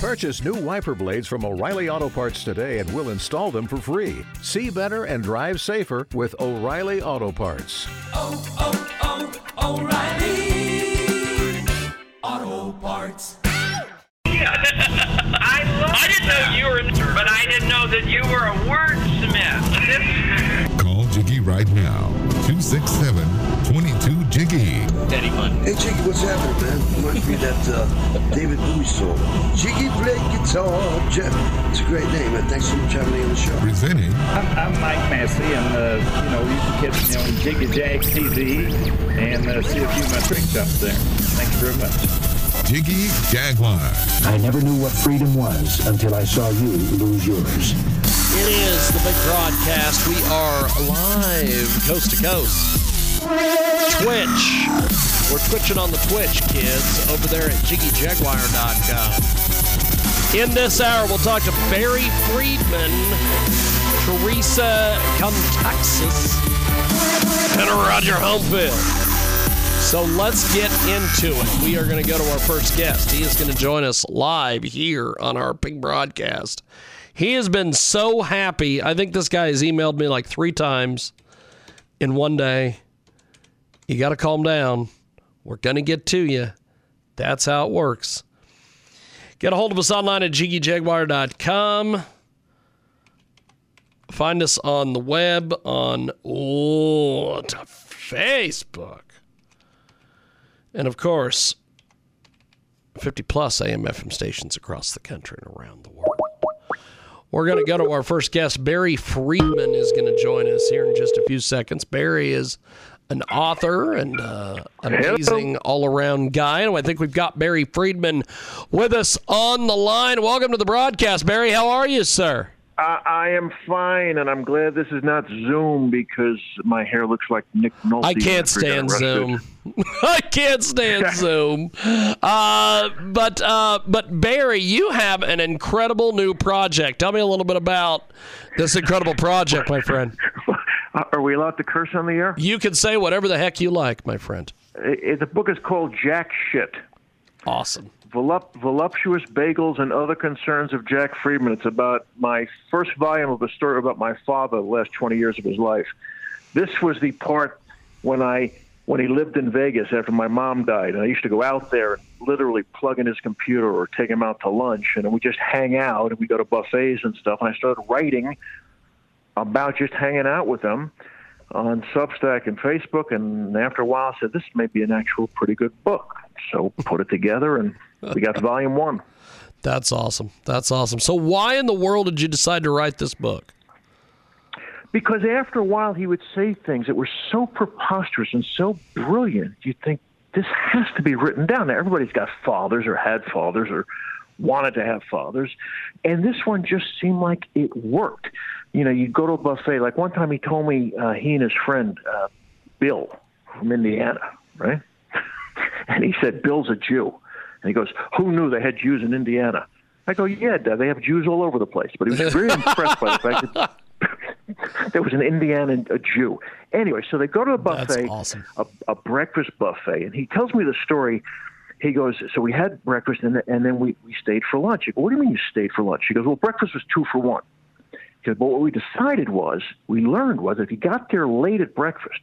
Purchase new wiper blades from O'Reilly Auto Parts today and we'll install them for free. See better and drive safer with O'Reilly Auto Parts. Oh, oh, oh, O'Reilly Auto Parts. Yeah. I love I didn't know you were, but I didn't know that you were a wordsmith. Call Jiggy right now. 267 22 Jiggy. Daddy fun. Hey Jiggy, what's happening, man? Reminds me of that uh, David Bowie song. Jiggy play guitar. Jeff. It's a great name, man. Thanks so much for having me on the show. Presenting I'm, I'm Mike Massey, and uh, you know you can catch me on Jiggy Jag TV and uh, see a few of my trick shots there. Thank you very much. Jiggy Jaguar. I never knew what freedom was until I saw you lose yours. It is the big broadcast. We are live coast to coast. Twitch. We're twitching on the Twitch, kids, over there at jiggyjaguar.com. In this hour, we'll talk to Barry Friedman, Theresa Contaxis, and Roger Homefield. So let's get into it. We are going to go to our first guest. He is going to join us live here on our big broadcast. He has been so happy. I think this guy has emailed me like three times in one day. You got to calm down. We're going to get to you. That's how it works. Get a hold of us online at jiggyjaguar.com. Find us on the web on oh, Facebook. And of course, 50 plus AM FM stations across the country and around the world. We're going to go to our first guest. Barry Friedman is going to join us here in just a few seconds. Barry is an author and uh, an amazing all around guy. And I think we've got Barry Friedman with us on the line. Welcome to the broadcast, Barry. How are you, sir? I, I am fine, and I'm glad this is not Zoom because my hair looks like Nick Nolte. I can't after he got stand. Zoom. I can't stand Zoom. Uh, but uh, but Barry, you have an incredible new project. Tell me a little bit about this incredible project, my friend. Uh, Are we allowed to curse on the air? You can say whatever the heck you like, my friend. I- I- the book is called Jack Shit. Awesome. Volup- voluptuous bagels and other concerns of Jack Friedman. It's about my first volume of a story about my father the last 20 years of his life. This was the part when I when he lived in Vegas after my mom died, and I used to go out there and literally plug in his computer or take him out to lunch, and we just hang out and we go to buffets and stuff. And I started writing about just hanging out with them on Substack and Facebook, and after a while, I said this may be an actual pretty good book. So put it together, and we got volume one. That's awesome. That's awesome. So why in the world did you decide to write this book? Because after a while, he would say things that were so preposterous and so brilliant, you'd think this has to be written down. Now, everybody's got fathers or had fathers or wanted to have fathers, and this one just seemed like it worked. You know, you go to a buffet. Like one time, he told me uh, he and his friend uh, Bill from Indiana, right? and he said Bill's a Jew, and he goes, "Who knew they had Jews in Indiana?" I go, "Yeah, they have Jews all over the place." But he was very impressed by the fact that there was an Indiana a Jew. Anyway, so they go to a buffet, awesome. a, a breakfast buffet, and he tells me the story. He goes, so we had breakfast, and, and then we, we stayed for lunch. Go, what do you mean you stayed for lunch? He goes, well, breakfast was two for one. He goes, but what we decided was, we learned was if you got there late at breakfast,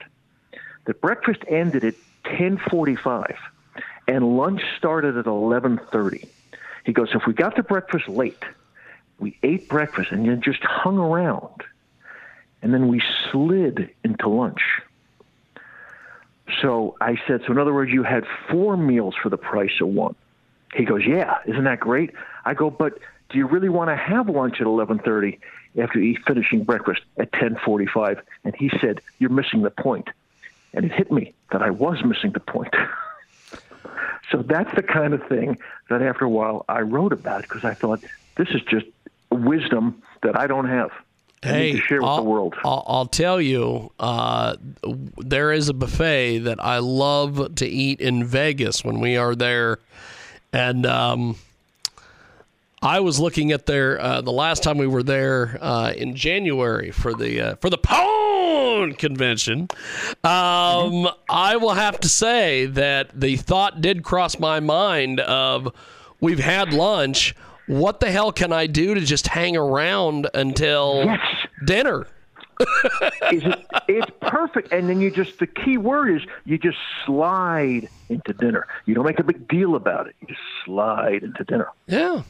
that breakfast ended at 10:45, and lunch started at 11:30. He goes, if we got to breakfast late, we ate breakfast and then just hung around, and then we slid into lunch. So I said, so in other words, you had four meals for the price of one. He goes, yeah, isn't that great? I go, but do you really want to have lunch at 11:30 after you finishing breakfast at 10:45? And he said, you're missing the point. And it hit me that I was missing the point. so that's the kind of thing that after a while I wrote about because I thought this is just wisdom that I don't have. Need to share with I'll, the world. I'll, I'll tell you, uh, there is a buffet that I love to eat in Vegas when we are there, and um, I was looking at their uh, the last time we were there uh, in January for the uh, for the Pone convention. Um, I will have to say that the thought did cross my mind of we've had lunch. What the hell can I do to just hang around until Yes. dinner? it, it's perfect. And then you just, the key word is you just slide into dinner. You don't make a big deal about it. You just slide into dinner. Yeah,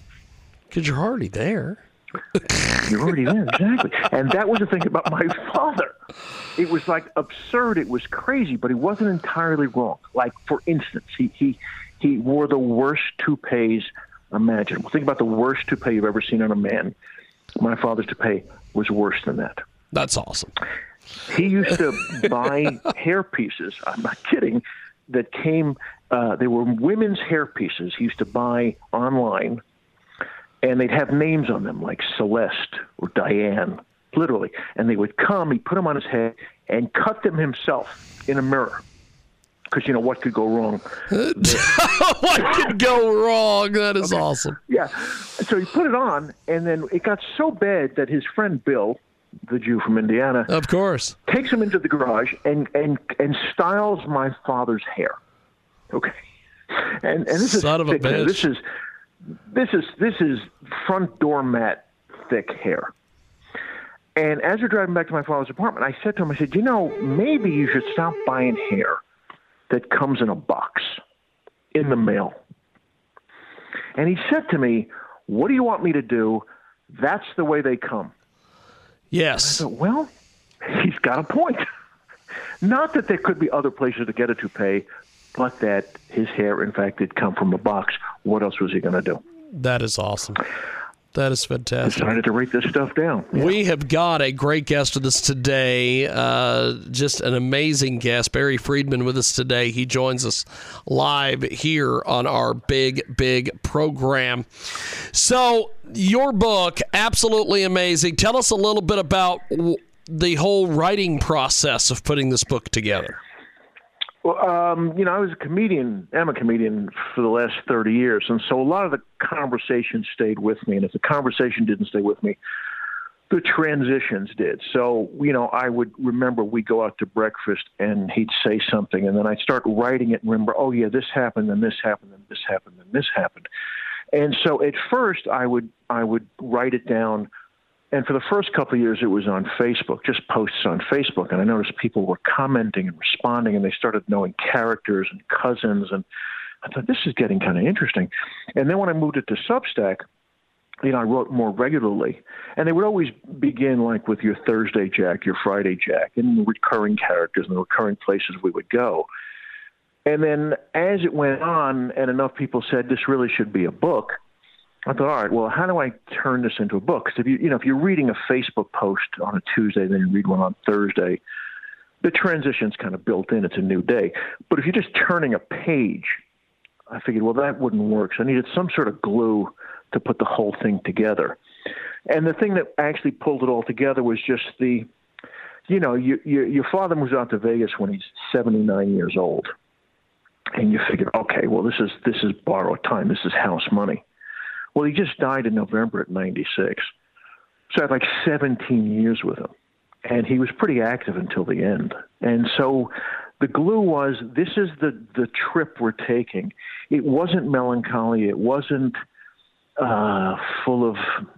because you're already there. You're already there, exactly. And that was the thing about my father. It was like absurd. It was crazy, but he wasn't entirely wrong. Like, for instance, he, he, he wore the worst toupees imaginable. Think about the worst toupee you've ever seen on a man. My father's toupee was worse than that. That's awesome. He used to buy hair pieces. I'm not kidding. That came. Uh, they were women's hair pieces. He used to buy online, and they'd have names on them like Celeste or Diane, literally. And they would come. He'd put them on his head and cut them himself in a mirror. Because you know what could go wrong. what could go wrong? That is awesome. Yeah. So he put it on, and then it got so bad that his friend Bill, the Jew from Indiana, Of course. takes him into the garage and and and styles my father's hair. Okay, and and this is Son of a thick bitch. This is this is this is front door mat thick hair. And as we're driving back to my father's apartment, I said to him, I said, you know, maybe you should stop buying hair that comes in a box in the mail. And he said to me, What do you want me to do? That's the way they come. Yes. So, well, he's got a point. Not that there could be other places to get a toupee, but that his hair, in fact, did come from a box. What else was he going to do? That is awesome. That is fantastic. Decided to write this stuff down. We have got a great guest with us today. Uh, just an amazing guest, Barry Friedman, with us today. He joins us live here on our big, big program. So, your book, absolutely amazing. Tell us a little bit about w- the whole writing process of putting this book together. Well, um, you know, I was a comedian. I'm a comedian for the last 30 years, and so a lot of the conversation stayed with me. And if the conversation didn't stay with me, the transitions did. So, you know, I would remember we'd go out to breakfast, and he'd say something, and then I'd start writing it and remember, oh yeah, this happened, and this happened, and this happened, and this happened. And so, at first, I would I would write it down and for the first couple of years, it was on Facebook, just posts on Facebook. And I noticed people were commenting and responding, and they started knowing characters and cousins. And I thought, this is getting kind of interesting. And then when I moved it to Substack, you know, I wrote more regularly. And they would always begin like with your Thursday Jack, your Friday Jack, and the recurring characters and the recurring places we would go. And then as it went on, and enough people said this really should be a book, I thought, all right, well, how do I turn this into a book? Because if you, you know, if you're reading a Facebook post on a Tuesday, then you read one on Thursday, the transition's kind of built in. It's a new day. But if you're just turning a page, I figured, well, that wouldn't work. So I needed some sort of glue to put the whole thing together. And the thing that actually pulled it all together was just the, you know, you, you, your father moves out to Vegas when he's 79 years old, and you figure, okay, well, this is this is borrowed time. This is house money. Well, he just died in November at 96. So I had like 17 years with him. And he was pretty active until the end. And so the glue was this is the, the trip we're taking. It wasn't melancholy. It wasn't uh, full of,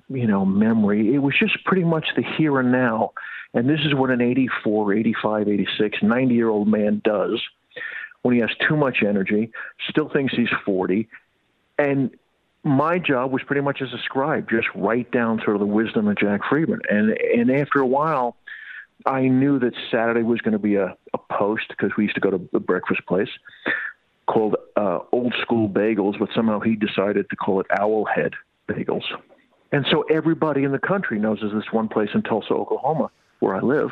you know, memory. It was just pretty much the here and now. And this is what an 84, 85, 86, 90 year old man does when he has too much energy, still thinks he's 40. And my job was pretty much as a scribe, just write down sort of the wisdom of Jack Friedman. And and after a while, I knew that Saturday was going to be a, a post because we used to go to the breakfast place called uh, Old School Bagels, but somehow he decided to call it Owlhead Bagels. And so everybody in the country knows there's this one place in Tulsa, Oklahoma, where I live,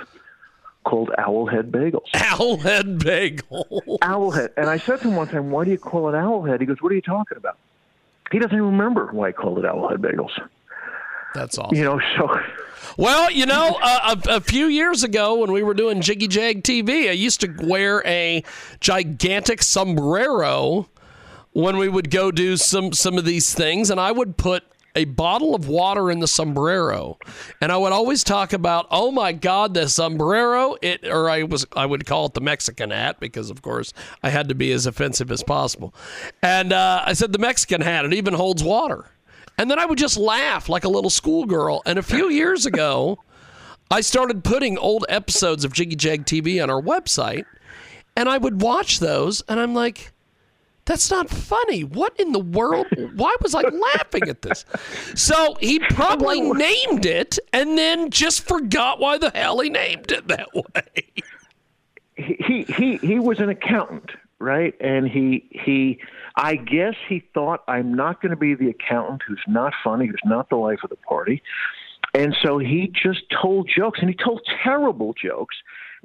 called Owlhead Bagels. Owlhead Bagel. Owlhead. And I said to him one time, why do you call it Owlhead? He goes, what are you talking about? He doesn't even remember why I called it Owlhead Bagels. That's awesome. You know, so Well, you know, uh, a, a few years ago when we were doing Jiggy Jag TV, I used to wear a gigantic sombrero when we would go do some some of these things, and I would put a bottle of water in the sombrero, and I would always talk about, oh my God, the sombrero! It or I was I would call it the Mexican hat because of course I had to be as offensive as possible, and uh, I said the Mexican hat it even holds water. And then I would just laugh like a little schoolgirl. And a few years ago, I started putting old episodes of Jiggy Jag TV on our website, and I would watch those, and I'm like, that's not funny. What in the world? Why was I laughing at this? So he probably named it and then just forgot why the hell he named it that way. he he he was an accountant, right? And he he I guess he thought I'm not going to be the accountant who's not funny, who's not the life of the party. And so he just told jokes and he told terrible jokes.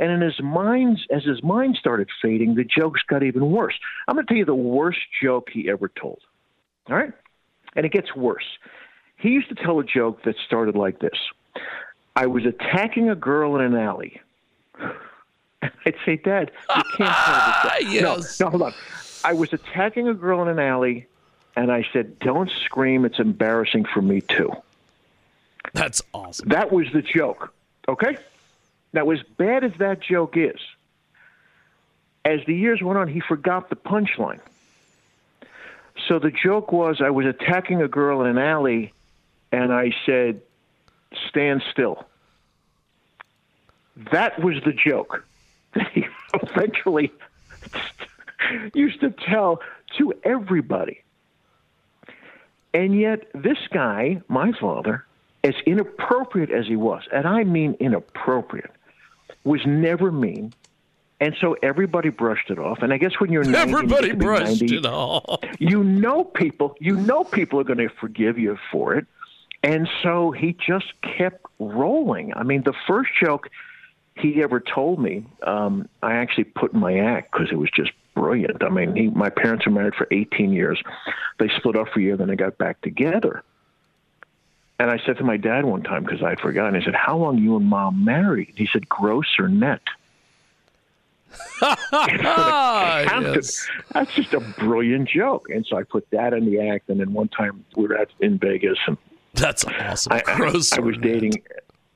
And in his mind, as his mind started fading, the jokes got even worse. I'm going to tell you the worst joke he ever told. All right? And it gets worse. He used to tell a joke that started like this I was attacking a girl in an alley. I'd say, Dad, you can't tell this. Ah, yes. No, no, hold on. I was attacking a girl in an alley, and I said, Don't scream. It's embarrassing for me, too. That's awesome. That was the joke. Okay? Now, as bad as that joke is, as the years went on, he forgot the punchline. So the joke was I was attacking a girl in an alley, and I said, Stand still. That was the joke that he eventually used to tell to everybody. And yet, this guy, my father, as inappropriate as he was, and I mean inappropriate, was never mean. And so everybody brushed it off. And I guess when you're 90, and you Everybody be brushed 90, it off. you know people you know people are going to forgive you for it and so he just kept rolling i mean the first joke he ever told me um i actually put in my act because it was just brilliant i mean he my parents were married for 18 years they split up for a year then they got back together and i said to my dad one time because i'd forgotten i said how long you and mom married he said gross or net yes. That's just a brilliant joke. And so I put that in the act. And then one time we were at in Vegas, and That's awesome. I, I, Gross I was net. dating.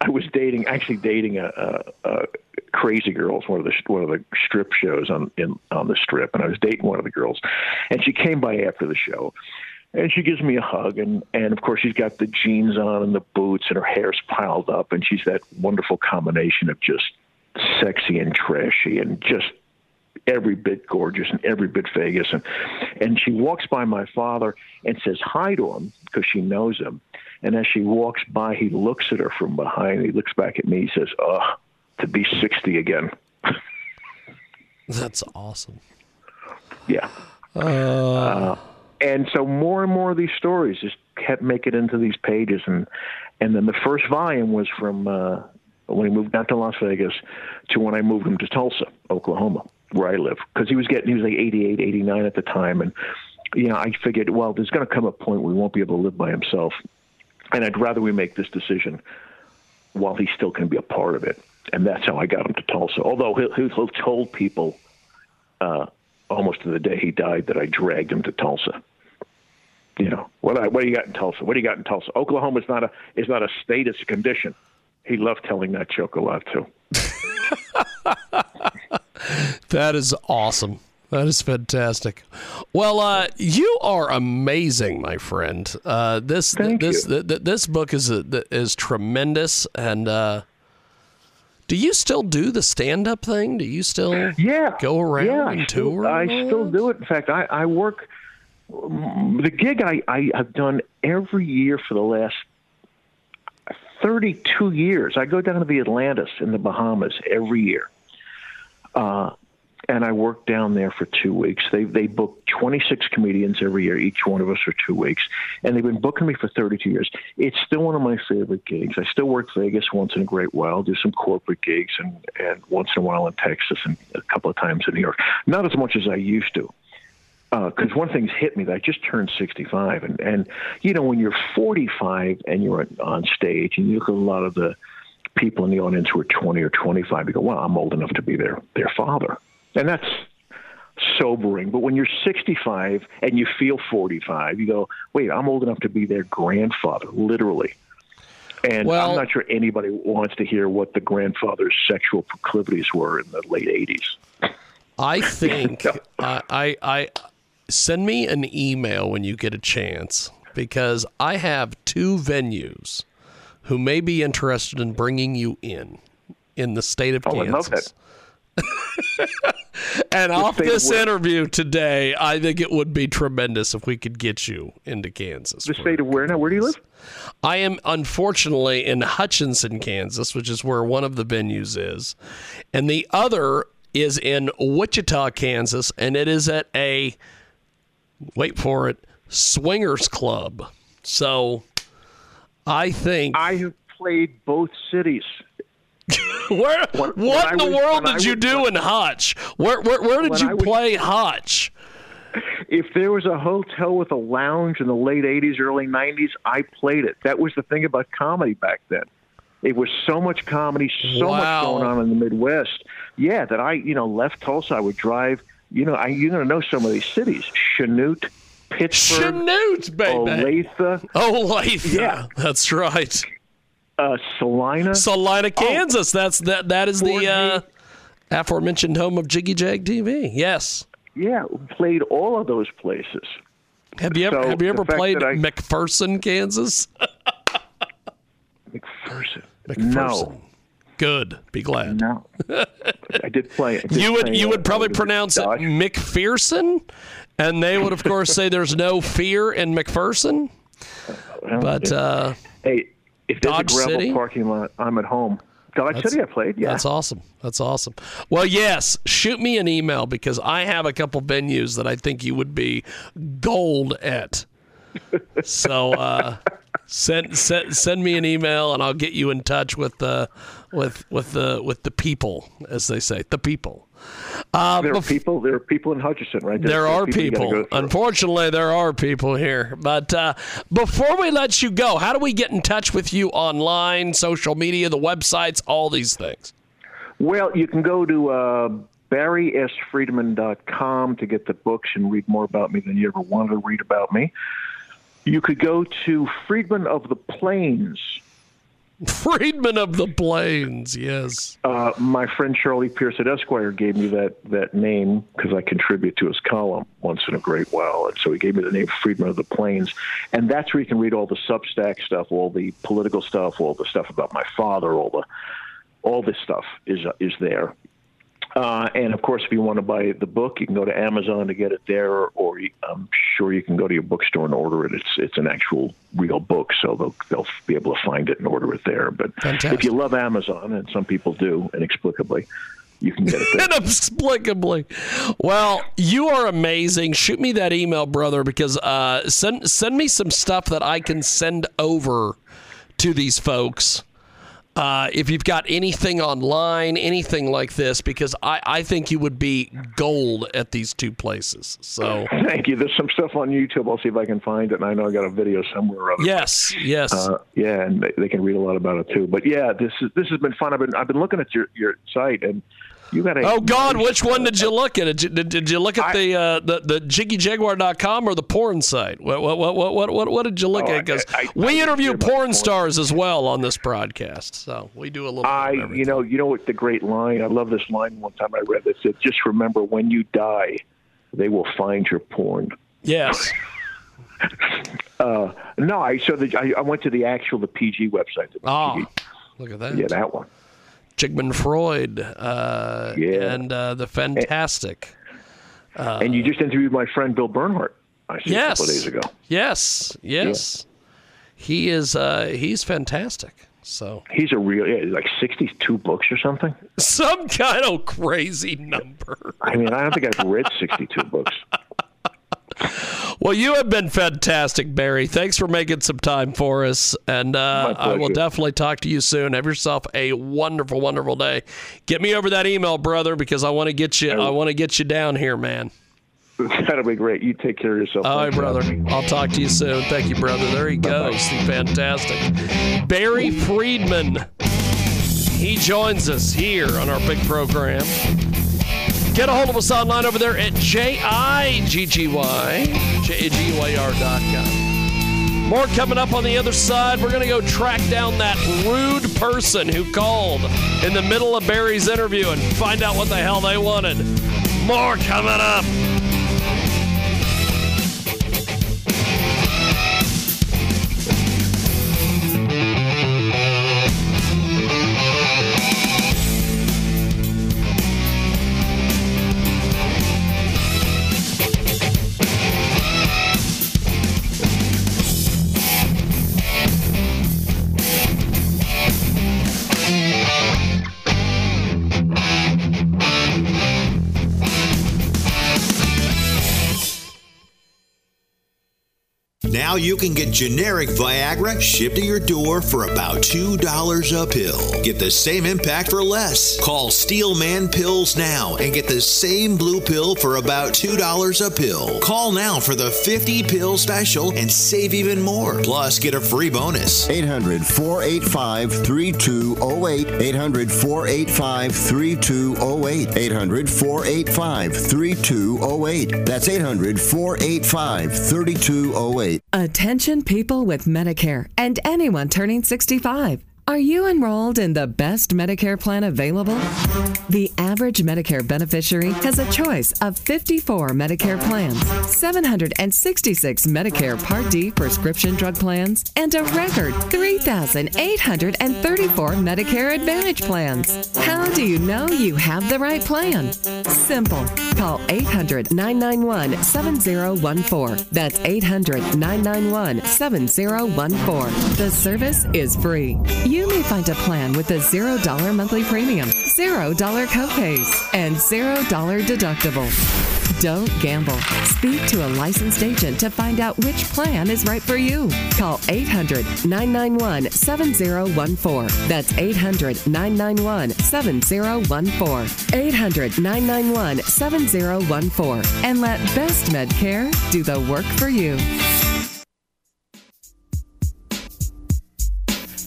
I was dating, actually dating a, a, a Crazy Girls, one of the one of the strip shows on in on the strip, and I was dating one of the girls, and she came by after the show, and she gives me a hug, and and of course she's got the jeans on and the boots, and her hair's piled up, and she's that wonderful combination of just sexy and trashy, and just every bit gorgeous and every bit Vegas. And and she walks by my father and says hi to him because she knows him. And as she walks by, he looks at her from behind. He looks back at me. He says, "Oh, to be sixty again." That's awesome. Yeah. Uh, and so more and more of these stories just kept making it into these pages, and and then the first volume was from uh, when he moved down to Las Vegas to when I moved him to Tulsa, Oklahoma, where I live, because he was getting he was like 88, 89 at the time, and you know I figured, well, there's going to come a point where he won't be able to live by himself, and I'd rather we make this decision while he still can be a part of it, and that's how I got him to Tulsa. Although he'll, he'll, he'll told people uh, almost to the day he died that I dragged him to Tulsa. You know what? I, what do you got in Tulsa? What do you got in Tulsa? Oklahoma is not a is not a state; it's a condition. He loved telling that joke a lot too. That is awesome. That is fantastic. Well, uh, you are amazing, my friend. Uh, this Thank this th- th- this book is uh, th- is tremendous. And uh, do you still do the stand up thing? Do you still Yeah, go around yeah, and still, tour? I still do it. In fact, I, I work the gig I, I have done every year for the last 32 years. I go down to the Atlantis in the Bahamas every year. Uh, and I worked down there for two weeks. They they book 26 comedians every year, each one of us for two weeks, and they've been booking me for 32 years. It's still one of my favorite gigs. I still work Vegas once in a great while, do some corporate gigs, and and once in a while in Texas, and a couple of times in New York. Not as much as I used to, uh, because one thing's hit me that I just turned 65, and and you know when you're 45 and you're on stage, and you look at a lot of the people in the audience who are 20 or 25, you go, well, I'm old enough to be their their father, and that's sobering. But when you're 65 and you feel 45, you go, wait, I'm old enough to be their grandfather, literally. And Well- I'm not sure anybody wants to hear what the grandfather's sexual proclivities were in the late 80s. I think I, I I send me an email when you get a chance because I have two venues who may be interested in bringing you in in the state of Oh, I love Kansas. and off this interview today, I think it would be tremendous if we could get you into Kansas. The state of where now? Where do you live? I am unfortunately in Hutchinson, Kansas, which is where one of the venues is. And the other is in Wichita, Kansas, and it is at a, wait for it, swingers club. So I think. I have played both cities. Where, when what I in the was- world when did you do in Hutch? Where, where, where did you play Hutch? If there was a hotel with a lounge in the late 80s, early 90s, I played it. That was the thing about comedy back then. It was so much comedy, so Wow. much going on in the Midwest. Yeah, that I, you know, left Tulsa. I would drive. You know, I, you're going to know some of these cities: Chanute, Pittsburg, Chanute, baby. Olathe, Oh, Olathe. Yeah. That's right. Uh, Salina. Salina, Kansas. That's that. That is the uh, aforementioned home of Jiggy Jag TV. Yes. yeah, played all of those places. Have you ever So Have you ever played I- McPherson, Kansas? McPherson. McPherson. No, Good. Be glad. no. I did play. I did You would you uh, would probably what is pronounce it McPherson, and they would of course say there's no fear in McPherson. Well, But uh, hey, if there's Dodge a gravel City? parking lot, I'm at home. Dodge City, I played. Yeah, That's awesome. That's awesome. Well, yes, shoot me an email because I have a couple venues that I think you would be gold at. So uh, send, send send me an email and I'll get you in touch with the with with the with the people, as they say, the people. Uh, there are bef- people. There are people in Hutchinson, right? there There's are gotta people. go. Unfortunately, there are people here. But uh, before we let you go, how do we get in touch with you online, social media, the websites, all these things? Well, you can go to uh, barrysfriedman.com to get the books and read more about me than you ever wanted to read about me. You could go to Friedman of the Plains. Friedman of the Plains, yes. Uh, my friend Charlie Pierce Esquire gave me that, that name because I contribute to his column once in a great while. And so he gave me the name Friedman of the Plains. And that's where you can read all the Substack stuff, all the political stuff, all the stuff about my father, all the all this stuff is uh, is there. Uh, and of course, if you want to buy the book, you can go to Amazon to get it there, or you, I'm sure you can go to your bookstore and order it. It's it's an actual real book, so they'll they'll be able to find it and order it there. But Fantastic. if you love Amazon, and some people do inexplicably, you can get it there. Inexplicably. Well, you are amazing. Shoot me that email, brother, because uh, send send me some stuff that I can send over to these folks. Uh, if you've got anything online, anything like this, because I, I think you would be gold at these two places. So, Thank you. There's some stuff on YouTube. I'll see if I can find it. And I know I got a video somewhere of it. yes, yes. Uh, yeah, and they, they can read a lot about it too. But yeah, this is this has been fun. I've been I've been looking at your your site, and you got a Oh God, which one did you look at? Did you, did, did you look at I- the uh, the the jiggyjaguar.com or the porn site? What what what what what what, did you look Oh, at? Because we I interview didn't hear about porn stars as well on this broadcast, so we do a little. I, bit of you know, you know what the great line. I love this line. One time I read that said, "Just remember, when you die, they will find your porn." yes, Uh, no, I so the, I, I went to the actual the PG website. The ah, PG, look at that. yeah, that one. Jigman Freud, uh, Yeah. and uh, the fantastic. and you just interviewed my friend Bill Bernhardt. I see a Yes, couple of days ago. yes, yes. He is. Uh, he's fantastic. So He's a real, yeah, like sixty-two books or something. some kind of crazy number. I mean, I don't think I've read sixty-two books. Well, you have been fantastic, Barry. Thanks for making some time for us. And uh, I will definitely talk to you soon. Have yourself a wonderful, wonderful day. Get me over that email, brother, because I want to get you. I want to get you down here, man. That'll be great. You take care of yourself. All right, brother. I'll talk to you soon. Thank you, brother. There he goes. The fantastic Barry Friedman. He joins us here on our big program. Get a hold of us online over there at J-I-G-G-Y, J-A-G-U-A-R.com. More coming up on the other side. We're going to go track down that rude person who called in the middle of Barry's interview and find out what the hell they wanted. More coming up. Now you can get generic Viagra shipped to your door for about $2 a pill. Get the same impact for less. Call Steelman Pills now and get the same blue pill for about $2 a pill. Call now for the 50 pill special and save even more. Plus, get a free bonus. 800 485 3208. 800 485 3208. 800 485 3208. That's 800 485 3208. Attention people with Medicare and anyone turning 65. Are you enrolled in the best Medicare plan available? The average Medicare beneficiary has a choice of 54 Medicare plans, 766 Medicare Part D prescription drug plans, and a record 3,834 Medicare Advantage plans. How do you know you have the right plan? Simple. Call 800 991 7014. That's 800 991 7014. The service is free. You may find a plan with a $0 monthly premium, $0 copays, and $0 deductible. Don't gamble. Speak to a licensed agent to find out which plan is right for you. Call 800 991 7014. That's 800 991 7014. 800 991 7014. And let Best Medcare do the work for you.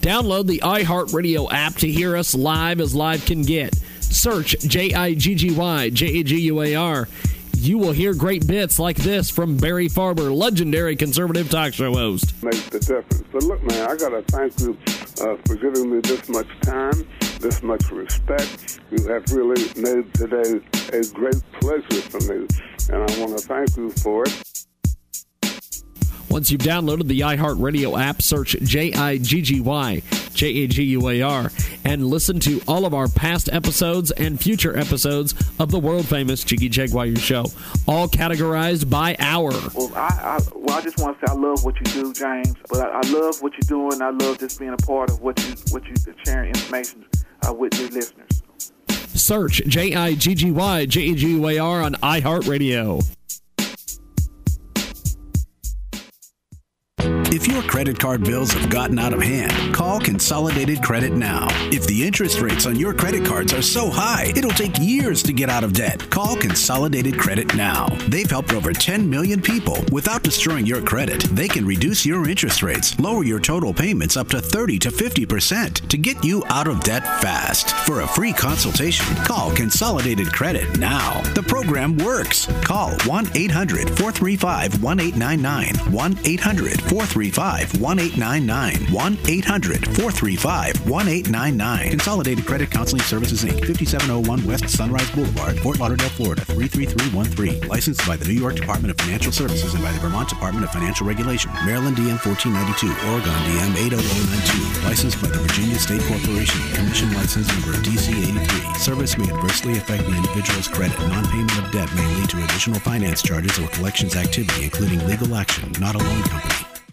Download the iHeartRadio app to hear us live as live can get. Search J I G G Y J A G U A R. You will hear great bits like this from Barry Farber, legendary conservative talk show host. Makes the difference. But look, man, I got to thank you uh, for giving me this much time, this much respect. You have really made today a great pleasure for me, and I want to thank you for it. Once you've downloaded the iHeartRadio app, search J I G G Y J A G U A R and listen to all of our past episodes and future episodes of the world famous Jiggy Jaguar Show, all categorized by hour. Well, I, I, well, I just want to say I love what you do, James. But I, I love what you're doing. I love just being a part of what you what you sharing information uh, with your listeners. Search J I G G Y J A G U A R on iHeartRadio. If your credit card bills have gotten out of hand, call Consolidated Credit now. If the interest rates on your credit cards are so high, it'll take years to get out of debt. Call Consolidated Credit now. They've helped over 10 million people without destroying your credit. They can reduce your interest rates, lower your total payments up to 30 to 50% to get you out of debt fast. For a free consultation, call Consolidated Credit now. The program works. Call 1 800 435 1899. 1 800 435 1899. 1 800 435 1899. Consolidated Credit Counseling Services Inc., 5701 West Sunrise Boulevard, Fort Lauderdale, Florida, 33313. Licensed by the New York Department of Financial Services and by the Vermont Department of Financial Regulation. Maryland DM 1492, Oregon DM 80092. Licensed by the Virginia State Corporation. Commission license number DC 83. Service may adversely affect the individual's credit. Non payment of debt may lead to additional finance charges or collections activity, including legal action, not a loan company.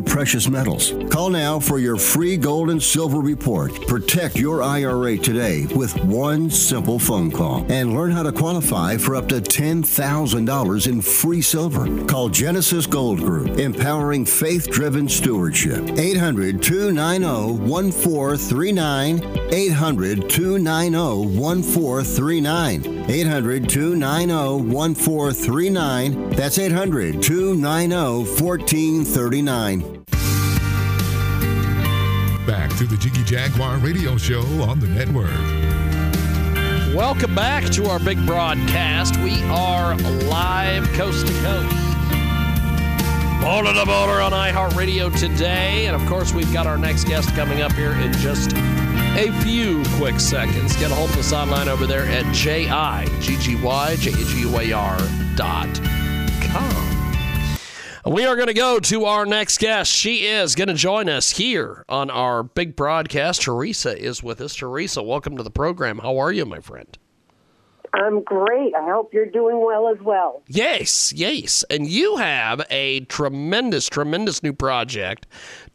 precious metals. Call now for your free gold and silver report. Protect your IRA today with one simple phone call and learn how to qualify for up to $10,000 in free silver. Call Genesis Gold Group, empowering faith driven stewardship. 800 290 1439. 800 290 1439. 800 290 1439. That's 800 290 1439. To the Jiggy Jaguar radio show on the network. Welcome back to our big broadcast. We are live coast to coast. Border to border on iHeartRadio today. And of course, we've got our next guest coming up here in just a few quick seconds. Get a hold of us online over there at J-I-G-G-Y, J-A-G-U-A-R dot com. We are going to go to our next guest. She is going to join us here on our big broadcast. Theresa is with us. Theresa, welcome to the program. How are you, my friend? I'm great. I hope you're doing well as well. Yes, yes. And you have a tremendous, tremendous new project.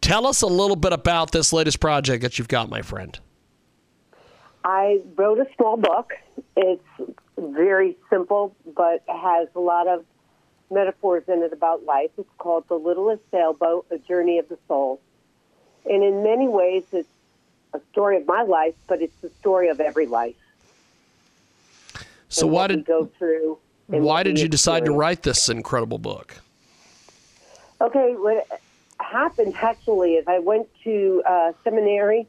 Tell us a little bit about this latest project that you've got, my friend. I wrote a small book. It's very simple, but has a lot of metaphors in it about life. It's called The Littlest Sailboat, A Journey of the Soul. And in many ways, it's a story of my life, but it's the story of every life. So why did go through? Why did you decide to write this incredible book? Okay, what happened actually is I went to uh, seminary,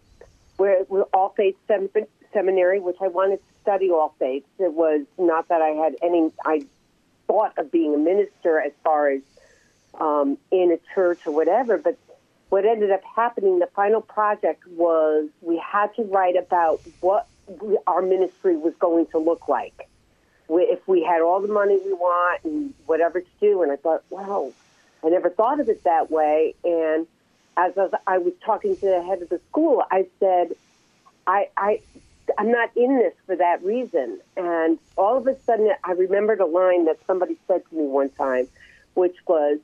where it was all faith sem- seminary, which I wanted to study all faiths. It was not that I had any. I thought of being a minister as far as um, in a church or whatever, but what ended up happening, the final project was we had to write about what our ministry was going to look like if we had all the money we want and whatever to do. And I thought, wow, I never thought of it that way. And as I was talking to the head of the school, I said, I, I, I'm not in this for that reason. And all of a sudden, I remembered a line that somebody said to me one time, which was,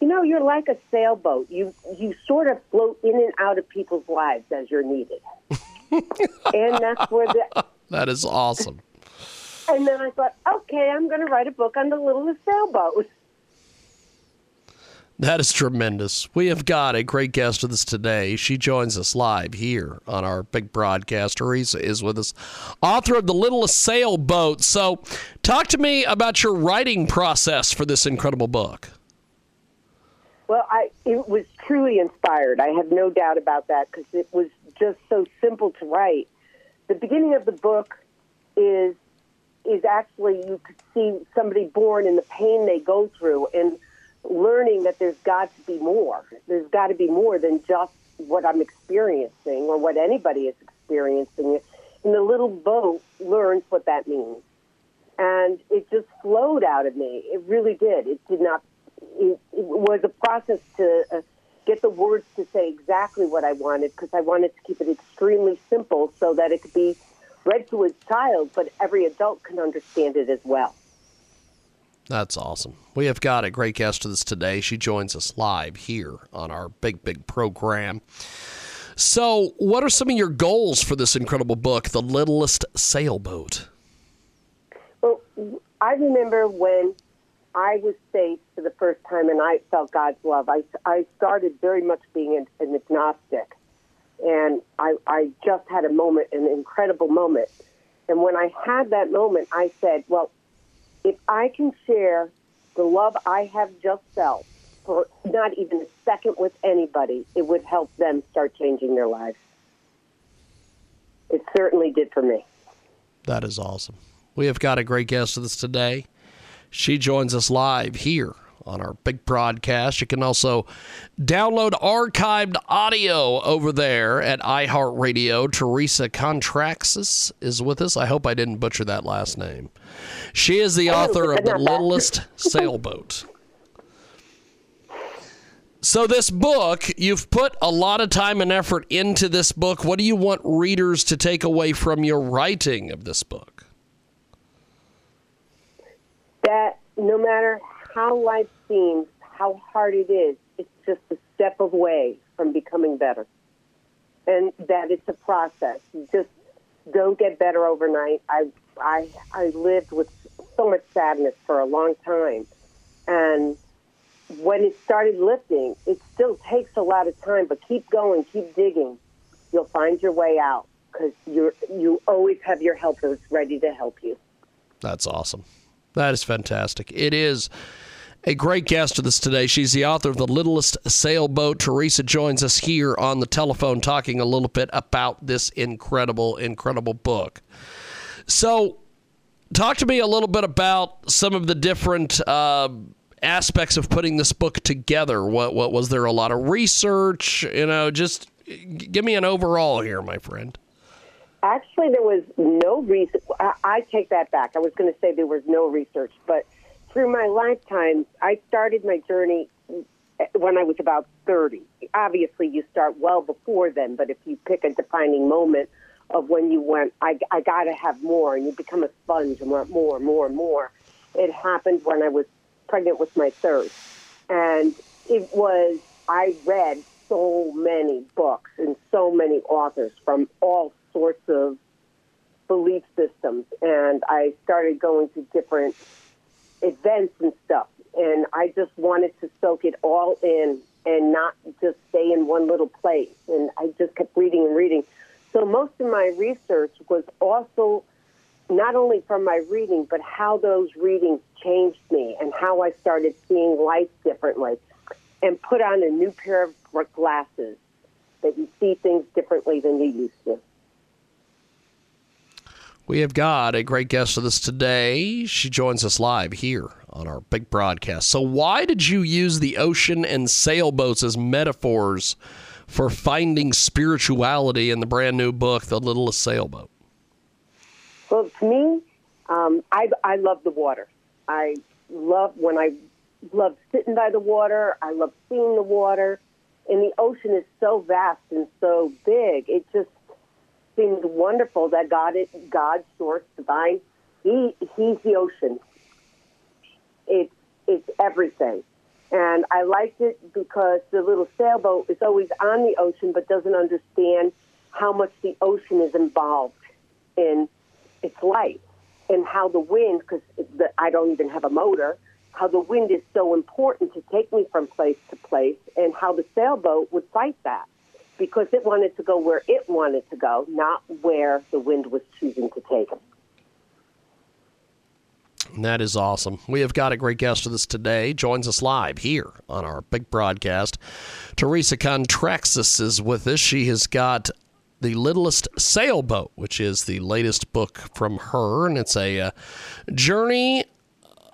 you know, you're like a sailboat. You you sort of float in and out of people's lives as you're needed. and that's where the that is awesome. And then I thought, okay, I'm going to write a book on the littlest sailboat. That is tremendous. We have got a great guest with us today. She joins us live here on our big broadcast. Theresa is with us, author of The Littlest Sailboat. So, talk to me about your writing process for this incredible book. Well, I it was truly inspired. I have no doubt about that because it was just so simple to write. The beginning of the book is is actually you could see somebody born and the pain they go through and learning that there's got to be more. There's got to be more than just what I'm experiencing or what anybody is experiencing. And the little boat learns what that means. And it just flowed out of me. It really did. It did not, it, it was a process to uh, get the words to say exactly what I wanted because I wanted to keep it extremely simple so that it could be read to a child, but every adult can understand it as well. That's awesome. We have got a great guest with us today. She joins us live here on our big, big program. So, what are some of your goals for this incredible book, The Littlest Sailboat? Well, I remember when I was saved for the first time and I felt God's love. I, I started very much being an, an agnostic. And I, I just had a moment, an incredible moment. And when I had that moment, I said, well, if I can share the love I have just felt for not even a second with anybody, it would help them start changing their lives. It certainly did for me. That is awesome. We have got a great guest with us today. She joins us live here on our big broadcast. You can also download archived audio over there at iHeartRadio. Theresa Contraxis is with us. I hope I didn't butcher that last name. She is the oh, author of The Littlest Sailboat. So, this book, you've put a lot of time and effort into this book. What do you want readers to take away from your writing of this book? That no matter how life seems, how hard it is, it's just a step away from becoming better. And that it's a process. Just don't get better overnight. I, I, I lived with so much sadness for a long time. And when it started lifting, it still takes a lot of time, but keep going, keep digging. You'll find your way out because you you always have your helpers ready to help you. That's awesome. That is fantastic. It is a great guest with us today. She's the author of The Littlest Sailboat. Theresa joins us here on the telephone talking a little bit about this incredible, incredible book. So, talk to me a little bit about some of the different uh, aspects of putting this book together. What, what was there a lot of research? You know, just give me an overall here, my friend. Actually, there was no research. I, I take that back. I was going to say there was no research, but through my lifetime, I started my journey when I was about 30. Obviously, you start well before then, but if you pick a defining moment of when you went, I, I got to have more, and you become a sponge and want more, more, more, it happened when I was pregnant with my third. And it was, I read so many books and so many authors from all sorts of belief systems. And I started going to different events and stuff. And I just wanted to soak it all in and not just stay in one little place. And I just kept reading and reading. So most of my research was also not only from my reading, but how those readings changed me and how I started seeing life differently and put on a new pair of glasses that you see things differently than you used to. We have got a great guest with us today. She joins us live here on our big broadcast. So, why did you use the ocean and sailboats as metaphors for finding spirituality in the brand new book, The Littlest Sailboat? Well, to me, um, I, I love the water. I love when I love sitting by the water. I love seeing the water. And the ocean is so vast and so big. It just seemed wonderful that God, is God, source, divine, He, He's the ocean. It's it's everything, and I liked it because the little sailboat is always on the ocean, but doesn't understand how much the ocean is involved in its life, and how the wind, because I don't even have a motor, how the wind is so important to take me from place to place, and how the sailboat would fight that because it wanted to go where it wanted to go, not where the wind was choosing to take it. That is awesome. We have got a great guest with us today. Joins us live here on our big broadcast. Theresa Contaxis is with us. She has got the Littlest Sailboat, which is the latest book from her, and it's a uh, journey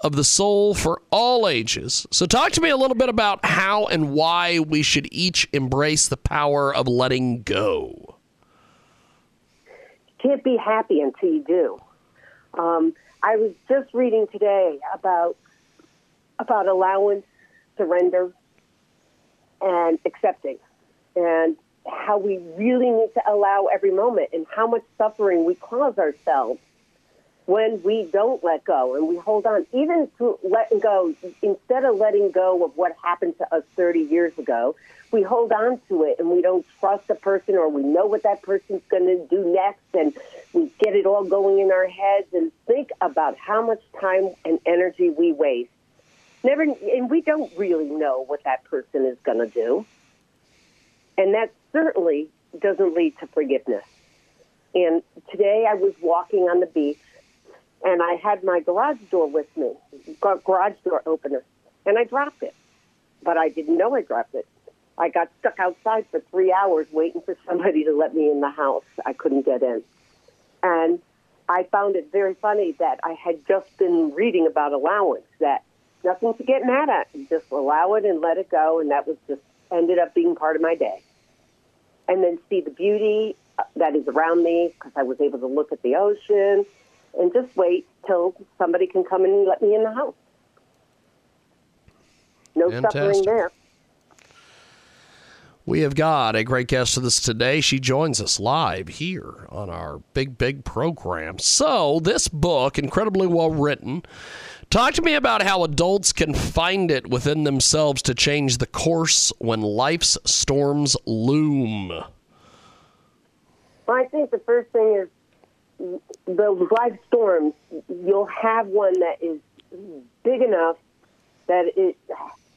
of the soul for all ages. So, talk to me a little bit about how and why we should each embrace the power of letting go. You can't be happy until you do. Um, I was just reading today about about allowance, surrender, and accepting, and how we really need to allow every moment, and how much suffering we cause ourselves when we don't let go and we hold on, even to letting go, instead of letting go of what happened to us 30 years ago, we hold on to it and we don't trust the person or we know what that person's going to do next and we get it all going in our heads and think about how much time and energy we waste. Never, and we don't really know what that person is going to do. And that certainly doesn't lead to forgiveness. And today I was walking on the beach and I had my garage door with me, garage door opener, and I dropped it. But I didn't know I dropped it. I got stuck outside for three hours waiting for somebody to let me in the house. I couldn't get in. And I found it very funny that I had just been reading about allowance, that nothing to get mad at. just allow it and let it go. And that was just ended up being part of my day. And then see the beauty uh, that is around me because I was able to look at the ocean and just wait till somebody can come and let me in the house. No Fantastic. suffering there. We have got a great guest with us today. She joins us live here on our big, big program. So, this book, incredibly well written, talk to me about how adults can find it within themselves to change the course when life's storms loom. Well, I think the first thing is the life storms, you'll have one that is big enough that it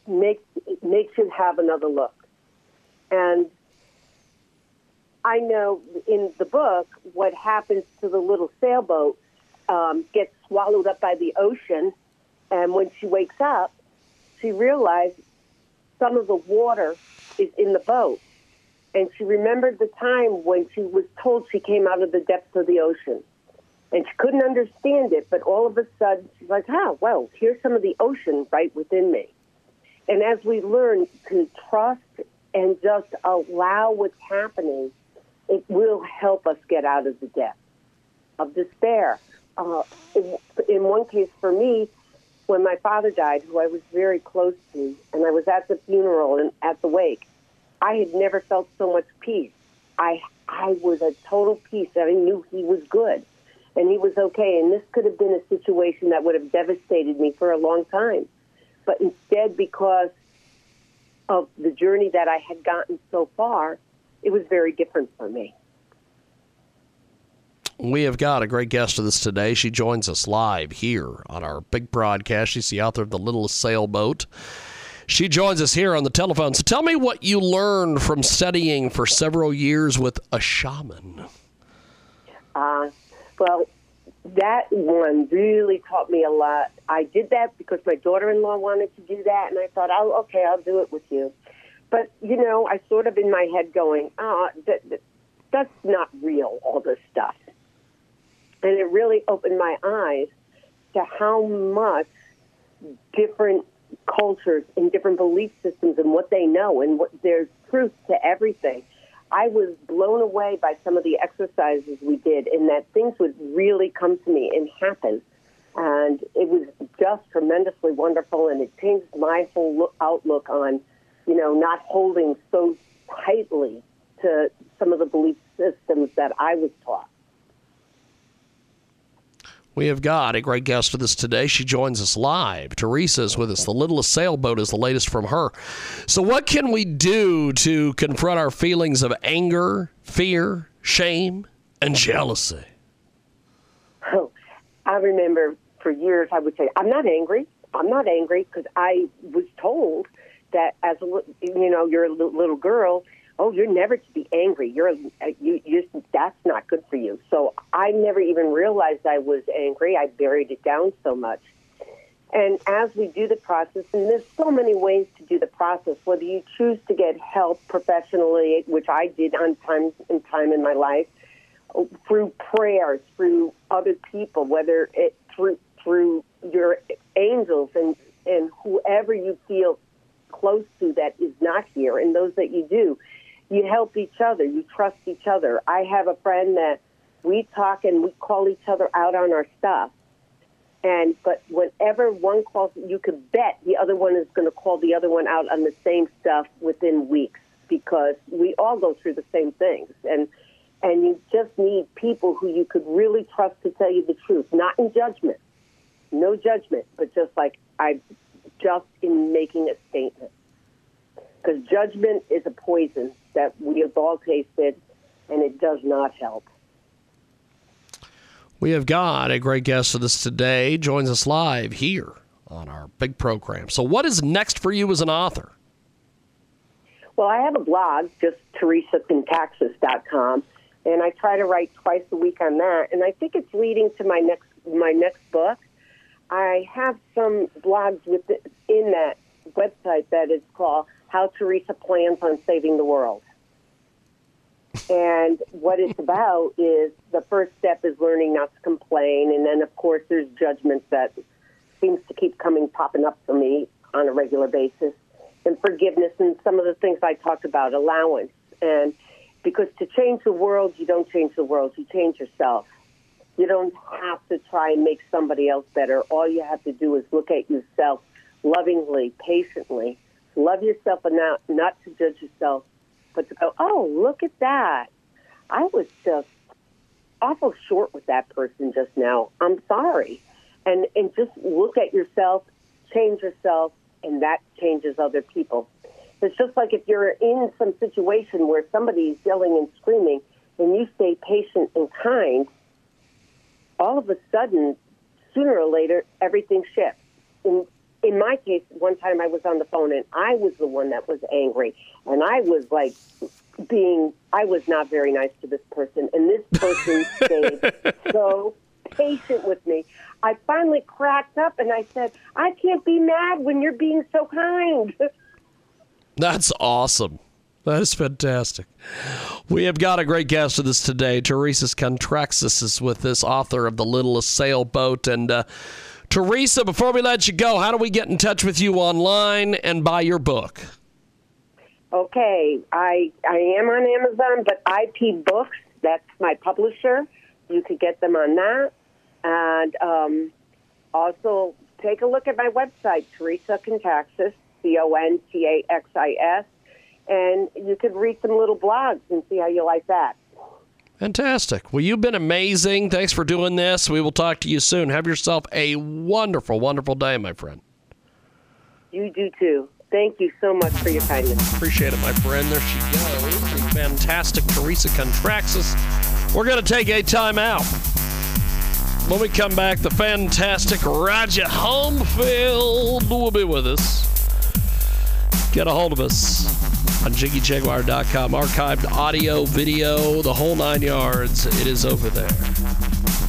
makes it makes you have another look. And I know in the book what happens to the little sailboat um, gets swallowed up by the ocean, and when she wakes up, she realizes some of the water is in the boat and she remembered the time when she was told she came out of the depths of the ocean. And she couldn't understand it, but all of a sudden she's like, oh, well, here's some of the ocean right within me. And as we learn to trust and just allow what's happening, it will help us get out of the depths of despair. Uh, in, in one case for me, when my father died, who I was very close to, and I was at the funeral and at the wake, I had never felt so much peace. I I was at total peace. that I knew he was good and he was okay. And this could have been a situation that would have devastated me for a long time. But instead, because of the journey that I had gotten so far, it was very different for me. We have got a great guest with us today. She joins us live here on our big broadcast. She's the author of The Littlest Sailboat. She joins us here on the telephone. So tell me what you learned from studying for several years with a shaman. Uh, well, that one really taught me a lot. I did that because my daughter-in-law wanted to do that, and I thought, "Oh, okay, I'll do it with you." But you know, I sort of in my head going, "Ah, oh, that, that, that's not real. All this stuff," and it really opened my eyes to how much different cultures and different belief systems and what they know and what there's truth to everything. I was blown away by some of the exercises we did, and that things would really come to me and happen. And it was just tremendously wonderful, and it changed my whole look, outlook on, you know, not holding so tightly to some of the belief systems that I was taught. We have got a great guest with us today. She joins us live. Theresa is with us. The Littlest Sailboat is the latest from her. So, what can we do to confront our feelings of anger, fear, shame, and jealousy? Oh, I remember for years I would say, I'm not angry. I'm not angry because I was told that as a you know you're a little girl oh, you're never to be angry. You're uh, you, you that's not good for you. So I never even realized I was angry. I buried it down so much. And as we do the process, and there's so many ways to do the process, whether you choose to get help professionally, which I did on time in time in my life, through prayers, through other people, whether it through through your angels and and whoever you feel close to that is not here, and those that you do, you help each other, you trust each other. I have a friend that we talk and we call each other out on our stuff. And but whenever one calls, you could bet the other one is going to call the other one out on the same stuff within weeks because we all go through the same things. And and you just need people who you could really trust to tell you the truth, not in judgment, no judgment, but just like I, just in making a statement. Because judgment is a poison that we have all tasted, and it does not help. We have got a great guest with us today. Joins us live here on our big program. So, what is next for you as an author? Well, I have a blog, just teresacontaxis.com, and I try to write twice a week on that. And I think it's leading to my next my next book. I have some blogs within that website that is called how Theresa plans on saving the world. And what it's about is the first step is learning not to complain, and then of course there's judgments that seems to keep coming popping up for me on a regular basis, and forgiveness and some of the things I talked about, allowance, and because to change the world, you don't change the world, you change yourself. You don't have to try and make somebody else better. All you have to do is look at yourself lovingly, patiently, love yourself enough not to judge yourself, but to go, oh, look at that. I was just awful short with that person just now. I'm sorry. And, and just look at yourself, change yourself, and that changes other people. It's just like if you're in some situation where somebody's yelling and screaming and you stay patient and kind, all of a sudden, sooner or later, everything shifts. And in my case, one time I was on the phone and I was the one that was angry. And I was like being, I was not very nice to this person. And this person stayed so patient with me. I finally cracked up and I said, I can't be mad when you're being so kind. That's awesome. That is fantastic. We have got a great guest with us today. Theresa Contaxis is with this author of The Littlest Sailboat. And, uh, Theresa, before we let you go, how do we get in touch with you online and buy your book? Okay, I I am on Amazon, but IP Books, that's my publisher. You could get them on that. And um, also take a look at my website, Teresa Contaxis, C O N T A X I S, and you could read some little blogs and see how you like that. Fantastic. Well, you've been amazing. Thanks for doing this. We will talk to you soon. Have yourself a wonderful, wonderful day, my friend. You do too. Thank you so much for your kindness. Appreciate it, my friend. There she goes. The fantastic Theresa Contaxis. We're going to take a timeout. When we come back, the fantastic Roger Homefield will be with us. Get a hold of us on JiggyJaguar.com. Archived audio, video, the whole nine yards. It is over there.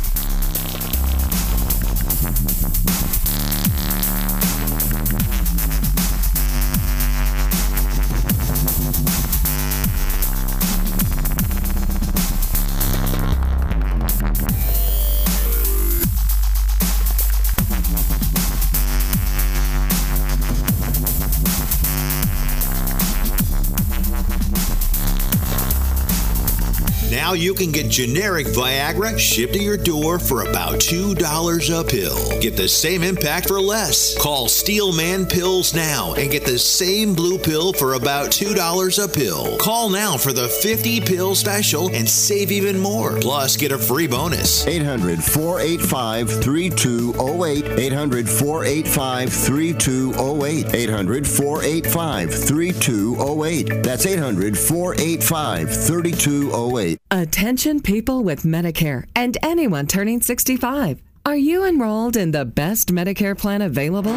Now you can get generic Viagra shipped to your door for about $2 a pill. Get the same impact for less. Call Steelman Pills now and get the same blue pill for about $2 a pill. Call now for the 50 pill special and save even more. Plus, get a free bonus. 800 485 3208. 800 485 3208. 800 485 3208. That's 800 485 3208. Attention people with Medicare and anyone turning 65. Are you enrolled in the best Medicare plan available?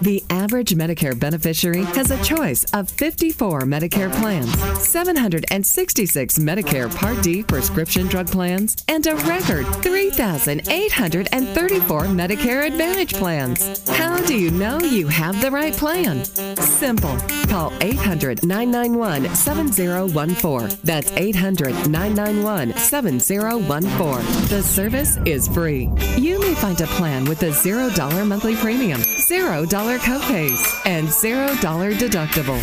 The average Medicare beneficiary has a choice of 54 Medicare plans, 766 Medicare Part D prescription drug plans, and a record 3,834 Medicare Advantage plans. How do you know you have the right plan? Simple. Call 800 991 7014. That's 800 991 7014. The service is free. You may find a plan with a $0 monthly premium, $0 copays, and $0 deductible.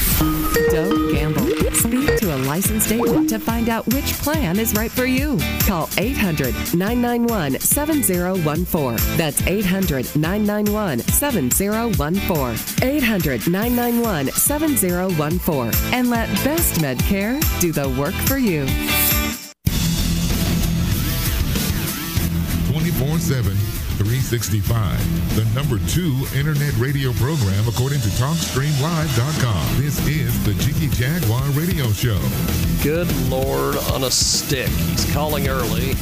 Don't gamble. Speak to a licensed agent to find out which plan is right for you. Call 800 991 7014. That's 800 991 7014. 800 991 7014. And let Best Med Care do the work for you. 24 7, 365. The number two internet radio program according to TalkStreamLive.com. This is the Jiggy Jaguar Radio Show. Good Lord on a stick. He's calling early.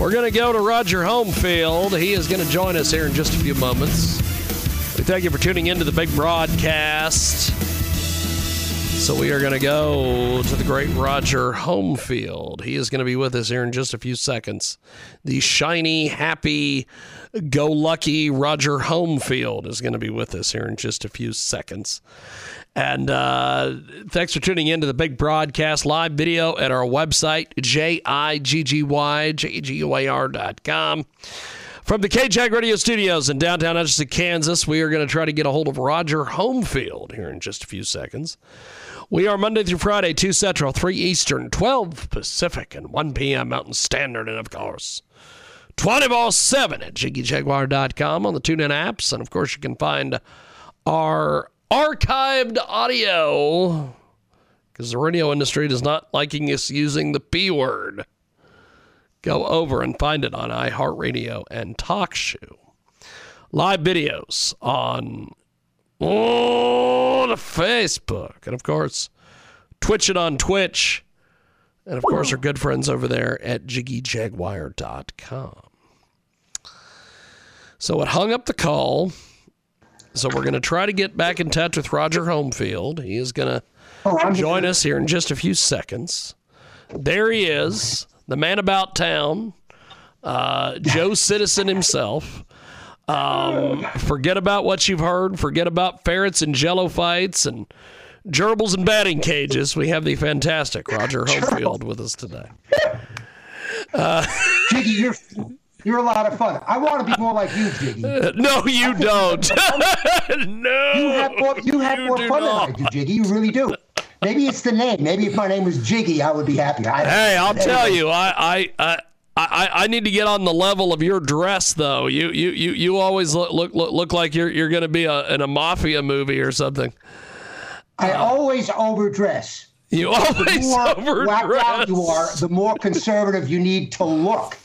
We're going to go to Roger Homefield. He is going to join us here in just a few moments. We thank you for tuning into the big broadcast. So we are going to go to the great Roger Homefield. He is going to be with us here in just a few seconds. The shiny, happy, go lucky Roger Homefield is going to be with us here in just a few seconds. And uh, thanks for tuning in to the big broadcast live video at our website, com. From the KJAG Radio Studios in downtown Hutchinson, Kansas, we are going to try to get a hold of Roger Homefield here in just a few seconds. We are Monday through Friday, 2 Central, 3 Eastern, 12 Pacific, and 1 p.m. Mountain Standard, and of course, 24 7 at JiggyJaguar.com on the TuneIn apps. And of course, you can find our archived audio because the radio industry does not liking us using the P word. Go over and find it on iHeartRadio and TalkShoe. Live videos on oh, the Facebook. And of course, Twitch it on Twitch. And of course, our good friends over there at JiggyJaguar.com. So it hung up the call. So we're going to try to get back in touch with Roger Homefield. He is going to join us here in just a few seconds. There he is, the man about town, uh, Joe Citizen himself. Um, forget about what you've heard. Forget about ferrets and jello fights and gerbils and batting cages. We have the fantastic Roger Homefield with us today. Uh, Jiggy, you're you're a lot of fun. I want to be more like you, Jiggy. no, you don't. no, you have more. You have more fun not. than I do, Jiggy. You really do. Maybe it's the name. Maybe if my name was Jiggy, I would be happier. Hey, I'll tell you, I, I, I, I, I need to get on the level of your dress, though. You you you, you always look look look, look like you're you're going to be a, in a mafia movie or something. I always overdress. You always the more overdress. out you are, the more conservative you need to look.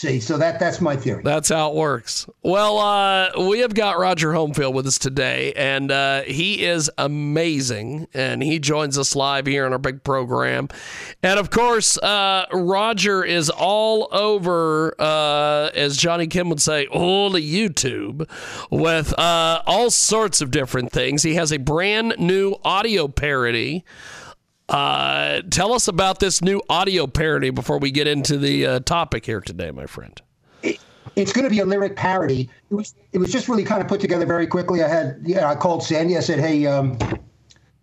See, so that that's my theory. That's how it works. Well, uh, we have got Roger Homefield with us today, and uh, he is amazing. And he joins us live here on our big program. And of course, uh, Roger is all over, uh, as Johnny Kim would say, all the YouTube with uh, all sorts of different things. He has a brand new audio parody. Uh, tell us about this new audio parody before we get into the uh, topic here today, my friend. It's going to be a lyric parody. It was it was just really kind of put together very quickly. I had yeah, I called Sandy. I said, hey, um,